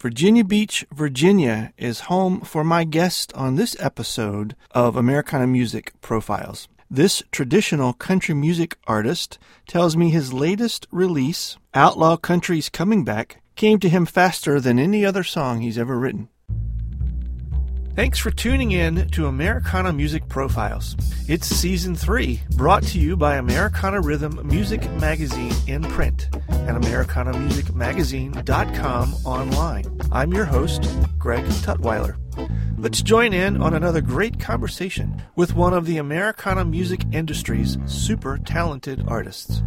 Virginia Beach, Virginia is home for my guest on this episode of Americana Music Profiles. This traditional country music artist tells me his latest release, Outlaw Country's Coming Back, came to him faster than any other song he's ever written. Thanks for tuning in to Americana Music Profiles. It's season three, brought to you by Americana Rhythm Music Magazine in print and AmericanaMusicMagazine.com online. I'm your host, Greg Tutwiler. Let's join in on another great conversation with one of the Americana music industry's super talented artists.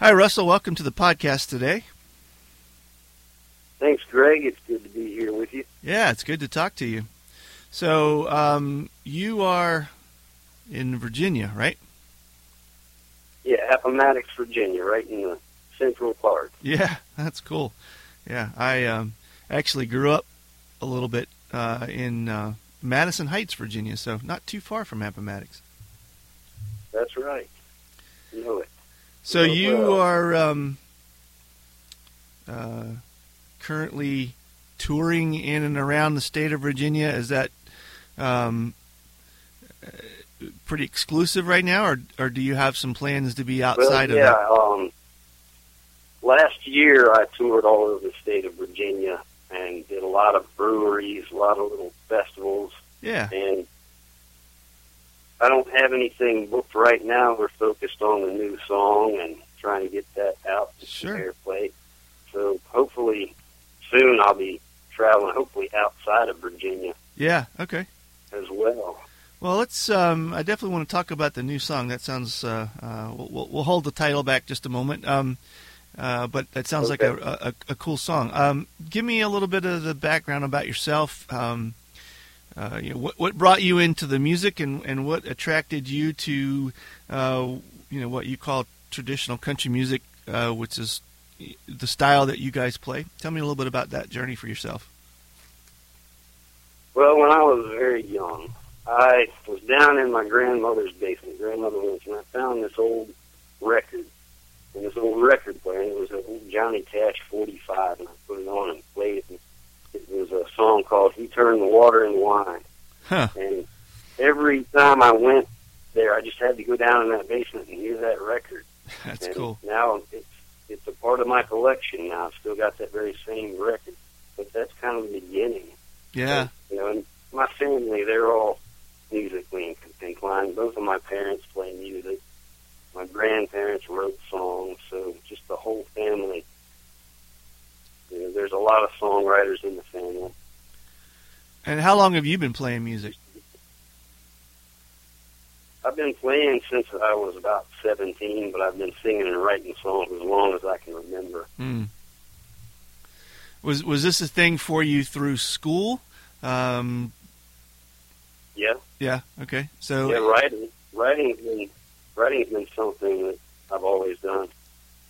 Hi, Russell. Welcome to the podcast today. Thanks, Greg. It's good to be here with you. Yeah, it's good to talk to you. So um, you are in Virginia, right? Yeah, Appomattox, Virginia, right in the central part. Yeah, that's cool. Yeah, I um, actually grew up a little bit uh, in uh, Madison Heights, Virginia, so not too far from Appomattox. That's right. You know it. So you well. are um, uh, currently touring in and around the state of Virginia. Is that um, pretty exclusive right now, or or do you have some plans to be outside well, yeah, of that? Um, last year I toured all over the state of Virginia and did a lot of breweries, a lot of little festivals. Yeah. And I don't have anything booked right now. We're focused on the new song and trying to get that out to sure. airplay. So hopefully soon I'll be traveling, hopefully outside of Virginia. Yeah. Okay as well. Well, let's. Um, I definitely want to talk about the new song. That sounds. Uh, uh, we'll, we'll, hold the title back just a moment. Um, uh, but that sounds okay. like a, a, a, cool song. Um, give me a little bit of the background about yourself. Um, uh, you know, what, what brought you into the music, and, and what attracted you to, uh, you know, what you call traditional country music, uh, which is the style that you guys play. Tell me a little bit about that journey for yourself. Well, when I was very young, I was down in my grandmother's basement, grandmother Lynch, and I found this old record in this old record player, and it was a old Johnny Cash 45, and I put it on and played it. And it was a song called "He Turned the Water into Wine." Huh. And every time I went there, I just had to go down in that basement and hear that record. That's and cool. Now it's it's a part of my collection. Now I've still got that very same record, but that's kind of the beginning. Yeah. You know, and my family, they're all musically inclined. Both of my parents play music. My grandparents wrote songs, so just the whole family. You know, there's a lot of songwriters in the family. And how long have you been playing music? I've been playing since I was about 17, but I've been singing and writing songs as long as I can remember. Mm. Was was this a thing for you through school? Um, yeah. Yeah. Okay. So yeah, writing writing's been writing's been something that I've always done.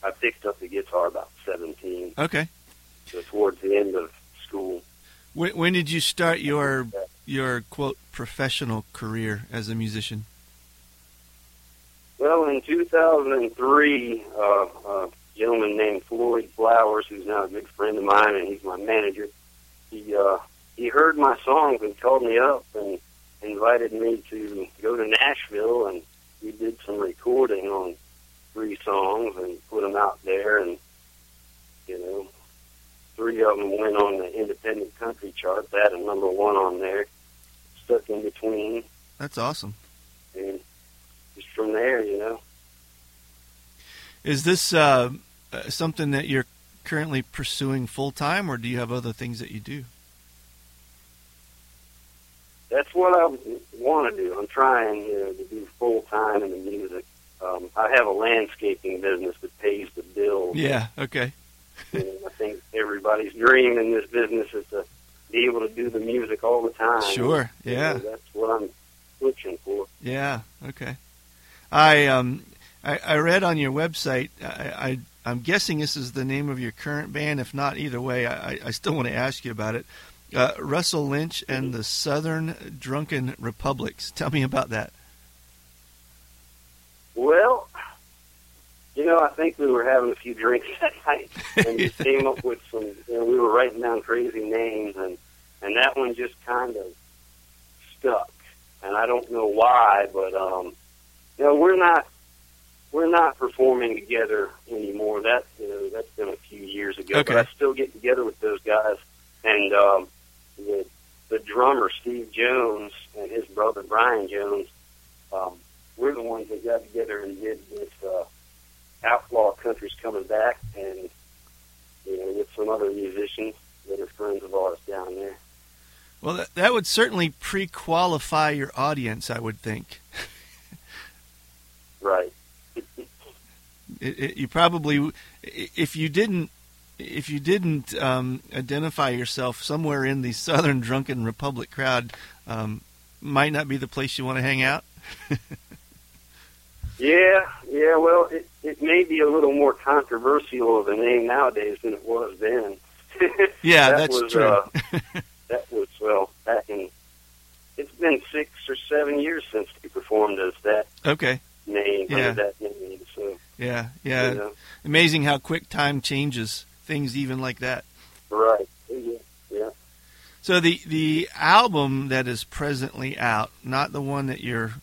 I picked up the guitar about seventeen. Okay. So towards the end of school. When, when did you start your your quote professional career as a musician? Well, in 2003, uh, a gentleman named Floyd Flowers, who's now a good friend of mine, and he's my manager, he uh, he heard my songs and called me up and invited me to go to Nashville, and we did some recording on three songs and put them out there, and you know, three of them went on the independent country chart. That and number one on there, stuck in between. That's awesome. And just from there, you know. Is this uh, something that you're currently pursuing full time, or do you have other things that you do? That's what I want to do. I'm trying, you know, to do full time in the music. Um, I have a landscaping business that pays the bills. Yeah. Okay. I think everybody's dream in this business is to be able to do the music all the time. Sure. Yeah. You know, that's what I'm looking for. Yeah. Okay. I um I, I read on your website. I, I I'm guessing this is the name of your current band. If not, either way, I, I still want to ask you about it. Uh, Russell Lynch and the Southern Drunken Republics. Tell me about that. Well, You know, I think we were having a few drinks that night and just came up with some. You know, we were writing down crazy names, and and that one just kind of stuck. And I don't know why, but um, you know, we're not we're not performing together anymore. That you know, that's been a few years ago. Okay. But I still get together with those guys, and um, the the drummer Steve Jones and his brother Brian Jones. Um, we're the ones that got together and did this uh, outlaw country's coming back, and you know, with some other musicians that are friends of ours down there. Well, that, that would certainly pre-qualify your audience, I would think. Right. It, it, you probably, if you didn't, if you didn't um, identify yourself somewhere in the Southern Drunken Republic crowd, um, might not be the place you want to hang out. Yeah, yeah. Well, it it may be a little more controversial of a name nowadays than it was then. Yeah, that that's was, true. Uh, that was well back in. It's been six or seven years since we performed as that okay. name Yeah. that name. So Yeah, yeah. you know, Amazing how quick time changes things, even like that. right. Yeah, yeah. So the the album that is presently out, not the one that you're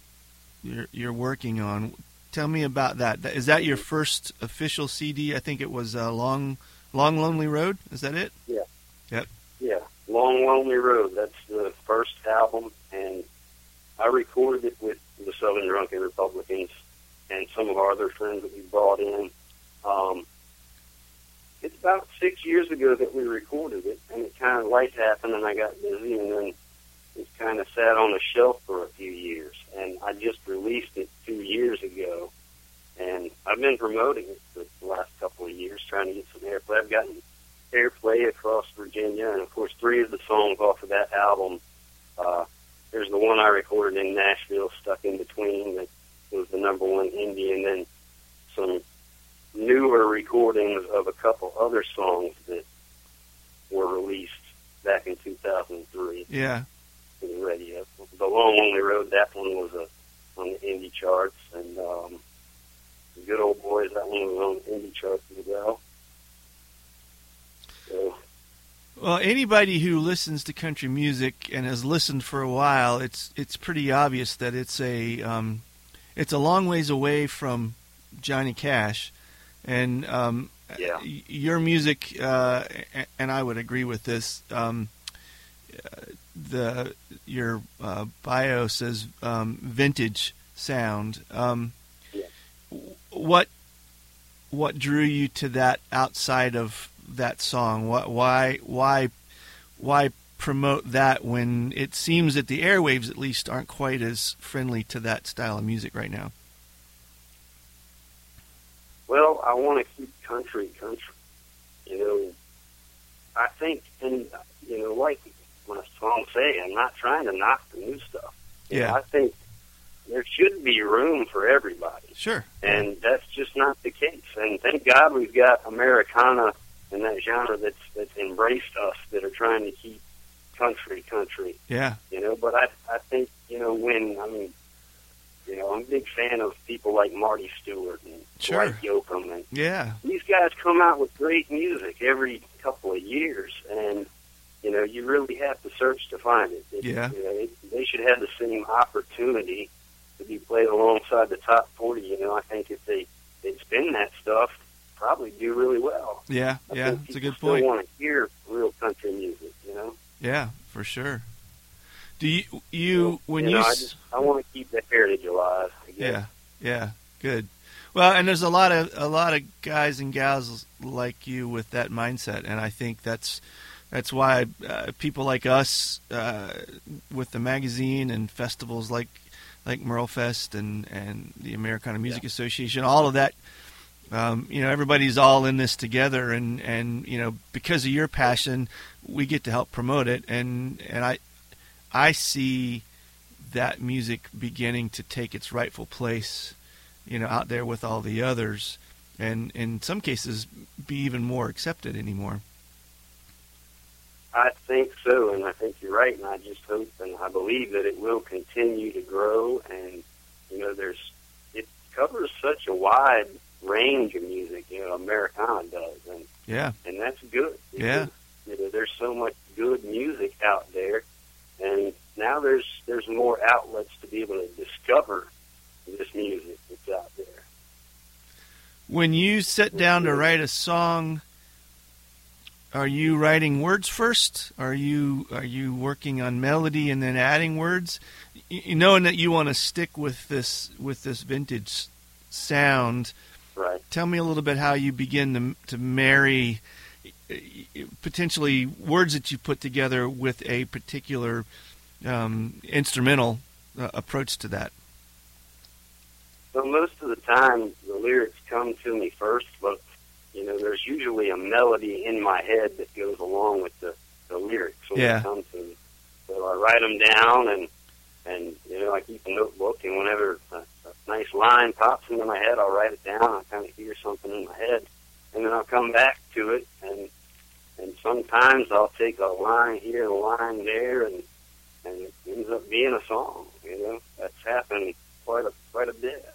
you're you're working on. Tell me about that. That- Is that your first official CD? I think it was uh, Long Long Lonely Road. Is that it? Yeah. Yep. Yeah, Long Lonely Road. That's the first album, and I recorded it with the Southern Drunken Republicans and some of our other friends that we brought in. Um, it's about six years ago that we recorded it, and it kind of life happened, and I got busy, and then it kind of sat on the shelf for a few years, and I just released it two years ago, and I've been promoting it for the last couple of years, trying to get some airplay. I've gotten airplay across Virginia, and of course, three of the songs off of that album. Uh, there's the one I recorded in Nashville, "Stuck in Between," that was the number one indie, and then some newer recordings of a couple other songs that were released back in 2003 Yeah. to the radio. The Long Lonely Road, that one was a, on the indie charts, and um, the Good Old Boys, that one was on the indie charts as well. So, Well, anybody who listens to country music and has listened for a while, it's it's pretty obvious that it's a um, it's a long ways away from Johnny Cash, and um, Yeah. your music, uh, and I would agree with this. Um, the your uh, bio says um, vintage sound. Um, Yeah. What what drew you to that outside of that song? What why why why promote that when it seems that the airwaves at least aren't quite as friendly to that style of music right now? Well, I want to keep country country. You know, I think, and you know, like my songs say, I'm not trying to knock the new stuff. You know, Yeah. I think there should be room for everybody. Sure. and that's just not the case. And thank God we've got Americana and that genre that's that's embraced us that are trying to keep country country. Yeah. You know, but I I think you know when I mean, you know, I'm a big fan of people like Marty Stuart and Sure. Dwight Yoakam, and Yeah. these guys come out with great music every couple of years, and you know, you really have to search to find it. it Yeah. you know, it, they should have the same opportunity to be played alongside the top forty. You know, I think if they they spin that stuff, probably do really well. Yeah. I Yeah. It's a good still point. Want to hear real country music? You know, Yeah, for sure. Do you you when you, know, I s- just I want to the heritage alive. Yeah, yeah, good. Well, and there's a lot of a lot of guys and gals like you with that mindset, and I think that's that's why uh, people like us uh, with the magazine and festivals like like Merlefest and and the Americana Music Association, all of that. Um, you know, everybody's all in this together, and and you know, because of your passion, we get to help promote it, and and I I see that music beginning to take its rightful place, you know, out there with all the others, and in some cases be even more accepted anymore. I think so, and I think you're right, and I just hope and I believe that it will continue to grow. And you know, there's it covers such a wide range of music. You know, Americana does, and Yeah. and that's good. Yeah. You know, there's so much good music out there, and now there's there's more outlets to be able to discover this music that's out there. When you sit down to write a song, are you writing words first? Are you are you working on melody and then adding words? You knowing that you want to stick with this with this vintage sound. Right. Tell me a little bit how you begin to to marry potentially words that you put together with a particular um, instrumental uh, approach to that. So most of the time, the lyrics come to me first, but you know, there's usually a melody in my head that goes along with the the lyrics when Yeah. they come to me. So I write them down, and and you know, I keep a notebook, and whenever a, a nice line pops into my head, I'll write it down. I kind of hear something in my head, and then I'll come back to it, and and sometimes I'll take a line here, a line there, and and it ends up being a song. You know, that's happened quite a quite a bit.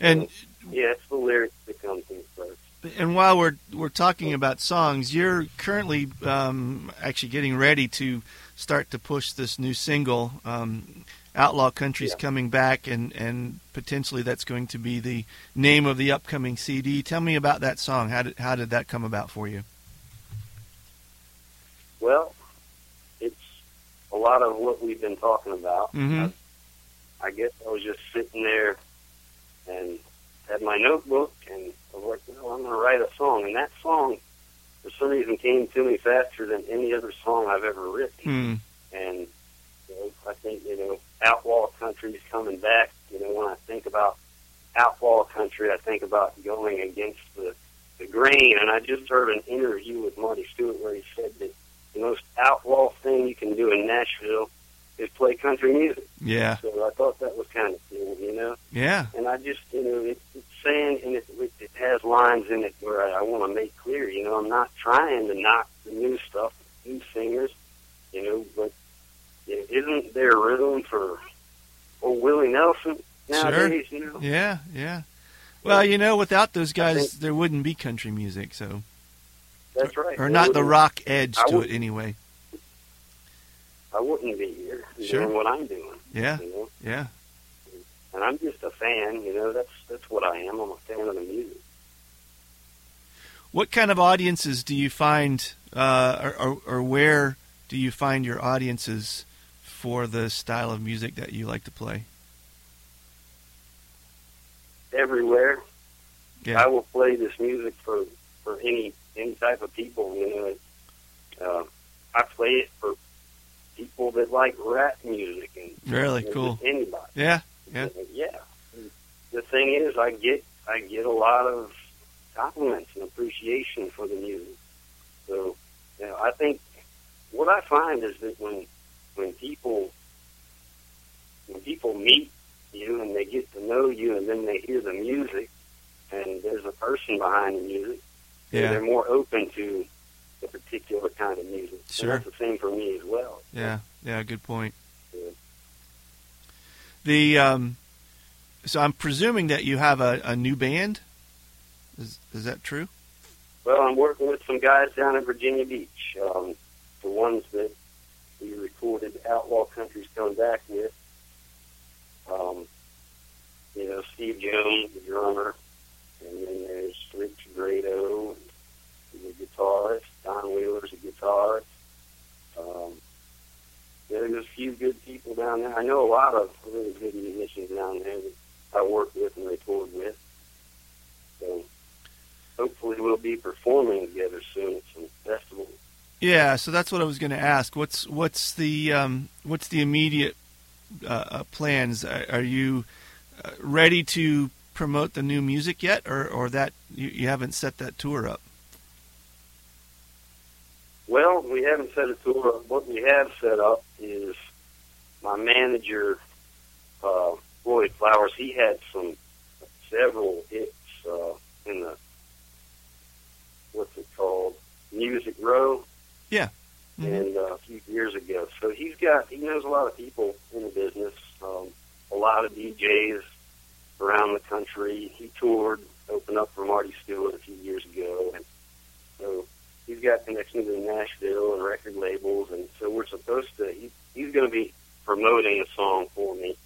And Yeah, it's the lyrics that come to me first. And while we're we're talking about songs, you're currently um, actually getting ready to start to push this new single. Um, Outlaw Country's Yeah. coming back, and and potentially that's going to be the name of the upcoming CD. Tell me about that song. How did how did that come about for you? Well, it's a lot of what we've been talking about. Mhm. I, I guess I was just sitting there and had my notebook, and I was like, well, I'm going to write a song. And that song, for some reason, came to me faster than any other song I've ever written. Hmm. and you know, I think you know outlaw country is coming back. You know, when I think about outlaw country, I think about going against the the grain. And I just heard an interview with Marty Stuart where he said that the most outlaw thing you can do in Nashville is play country music. Yeah, So I thought that was kind of cool, you know. yeah, And I just, you know, it, it's saying, and it, it, it has lines in it where I, I want to make clear, you know, I'm not trying to knock the new stuff, new singers, you know, but you know, isn't there room for old Willie Nelson nowadays, you know? yeah, yeah. Well, you know, without those guys, think- there wouldn't be country music. So. Or not the rock edge to it anyway. I wouldn't be here Sure. doing what I'm doing, Yeah, you know. yeah. And I'm just a fan, you know. That's that's what I am. I'm a fan of the music. What kind of audiences do you find, uh, or, or, or where do you find your audiences for the style of music that you like to play? Everywhere, Yeah. I will play this music for for any any type of people. You know, it, uh, I play it for people that like rap music and Really and cool. anybody. Yeah, yeah. yeah. The thing is, I get I get a lot of compliments and appreciation for the music. So, you know, I think what I find is that when when people when people meet you and they get to know you and then they hear the music and there's a person behind the music, Yeah. they're more open to the particular kind of music. And Sure. that's the same for me as well. Yeah, yeah, good point. Yeah. The um, so I'm presuming that you have a, a new band. Is is that true? Well, I'm working with some guys down in Virginia Beach. Um, the ones that we recorded Outlaw Country's Come Back with. Um, you know, Steve Jones, the drummer, and then there's Rich Grado, the guitarist. Don Wheeler's a guitarist. Um, there's a few good people down there. I know a lot of really good musicians down there that I work with and record with. So hopefully we'll be performing together soon at some festivals. Yeah, so that's what I was going to ask. What's what's the um, what's the immediate uh, uh, plans? Are, are you uh, ready to promote the new music yet, or or that you, you haven't set that tour up? Well, we haven't set a tour up. What we have set up is my manager, uh, Floyd Flowers. He had some several hits uh, in the what's it called, Music Row. Yeah. Mhm. and uh, a few years ago. So he's got he knows a lot of people in the business, um, a lot of DJs around the country. He toured opened up for Marty Stuart a few years ago, and so he's got connections in Nashville and record labels, and so we're supposed to. He, he's going to be promoting a song for me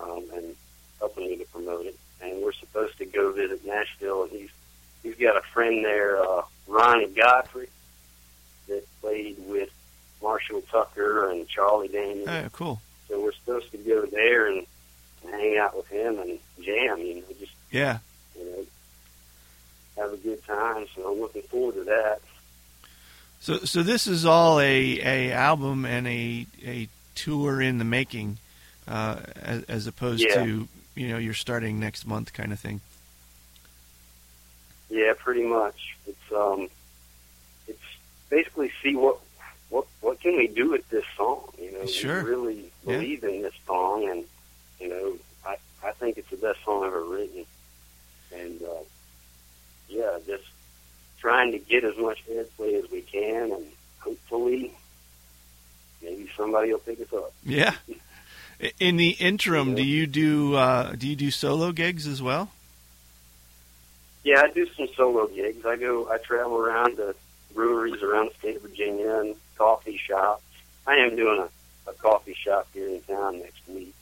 um, and helping me to promote it. And we're supposed to go visit Nashville, and he's he's got a friend there, uh, Ronnie Godfrey, that played with Marshall Tucker and Charlie Daniels. Oh, cool. So we're supposed to go there and, and hang out with him and jam, you know, just Yeah. you know, have a good time. So I'm looking forward to that. So, so this is all a, a album and a a tour in the making, uh, as, as opposed Yeah. to you know you're starting next month kind of thing. Yeah, pretty much. It's um, it's basically see what what what can we do with this song? You know, Sure. we really Yeah. believe in this song, and you know, I think it's the best song ever written, and uh, yeah, just trying to get as much airplay as we can, and hopefully, maybe somebody will pick us up. Yeah. In the interim, Yeah. do you do uh, do you do solo gigs as well? Yeah, I do some solo gigs. I go, I travel around to breweries around the state of Virginia and coffee shops. I am doing a, a coffee shop here in town next week,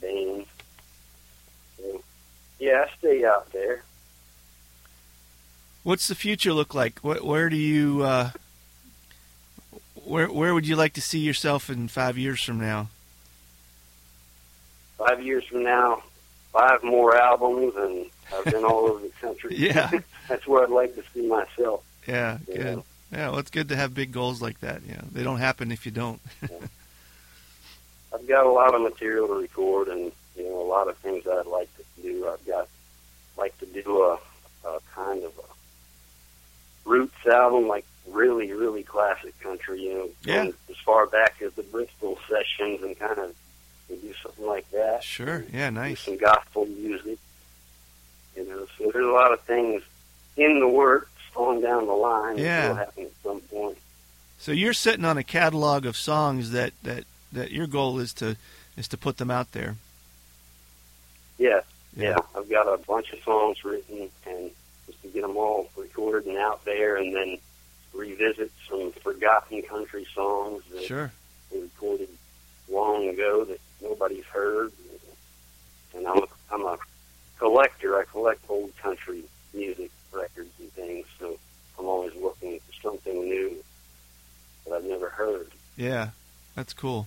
Baines. Yeah, I stay out there. What's the future look like? Where, where do you uh, where where would you like to see yourself in five years from now? Five years from now, five more albums, and I've been all over the country. Yeah. That's where I'd like to see myself. Yeah, Yeah. good. Yeah, well, it's good to have big goals like that. Yeah, they don't happen if you don't. I've got a lot of material to record, and you know, a lot of things that I'd like to. Uh, I've got like to do a, a kind of a roots album, like really, really classic country. You know, Yeah. as far back as the Bristol sessions, and kind of do something like that. Sure. Yeah, Do nice. some gospel music. You know, so there's a lot of things in the works on down the line. Yeah. will happen at some point. So you're sitting on a catalog of songs that that that your goal is to is to put them out there. Yeah, yeah. I've got a bunch of songs written, and just to get them all recorded and out there, and then revisit some forgotten country songs that Sure. were recorded long ago that nobody's heard. And I'm a, I'm a collector. I collect old country music records and things, so I'm always looking for something new that I've never heard. Yeah, that's cool.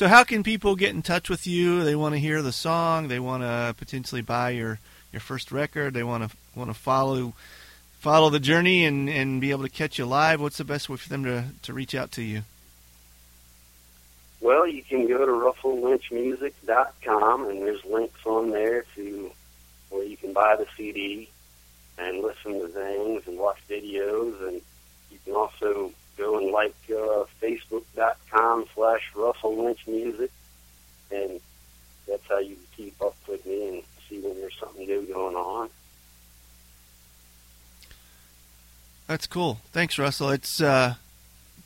So how can people get in touch with you? They want to hear the song. They want to potentially buy your your first record. They want to want to follow follow the journey and and be able to catch you live. What's the best way for them to to reach out to you? Well, you can go to russellynchmusic.com, and there's links on there to where you can buy the CD and listen to things and watch videos, and you can also go and like uh, facebook.com slash Russell Lynch Music, and that's how you keep up with me and see when there's something new going on. That's cool. Thanks, Russell. It's uh,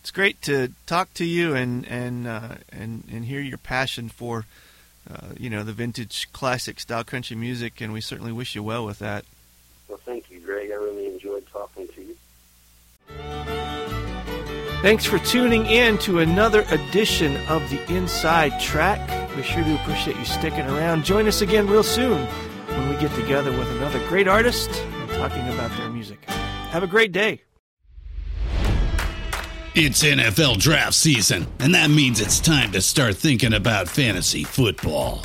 it's great to talk to you and and uh, and and hear your passion for uh, you know the vintage classic style country music, and we certainly wish you well with that. Well, thank you, Greg. I really enjoyed talking to you. Thanks for tuning in to another edition of the Inside Track. We sure do appreciate you sticking around. Join us again real soon when we get together with another great artist and talking about their music. Have a great day. It's NFL draft season, and that means it's time to start thinking about fantasy football.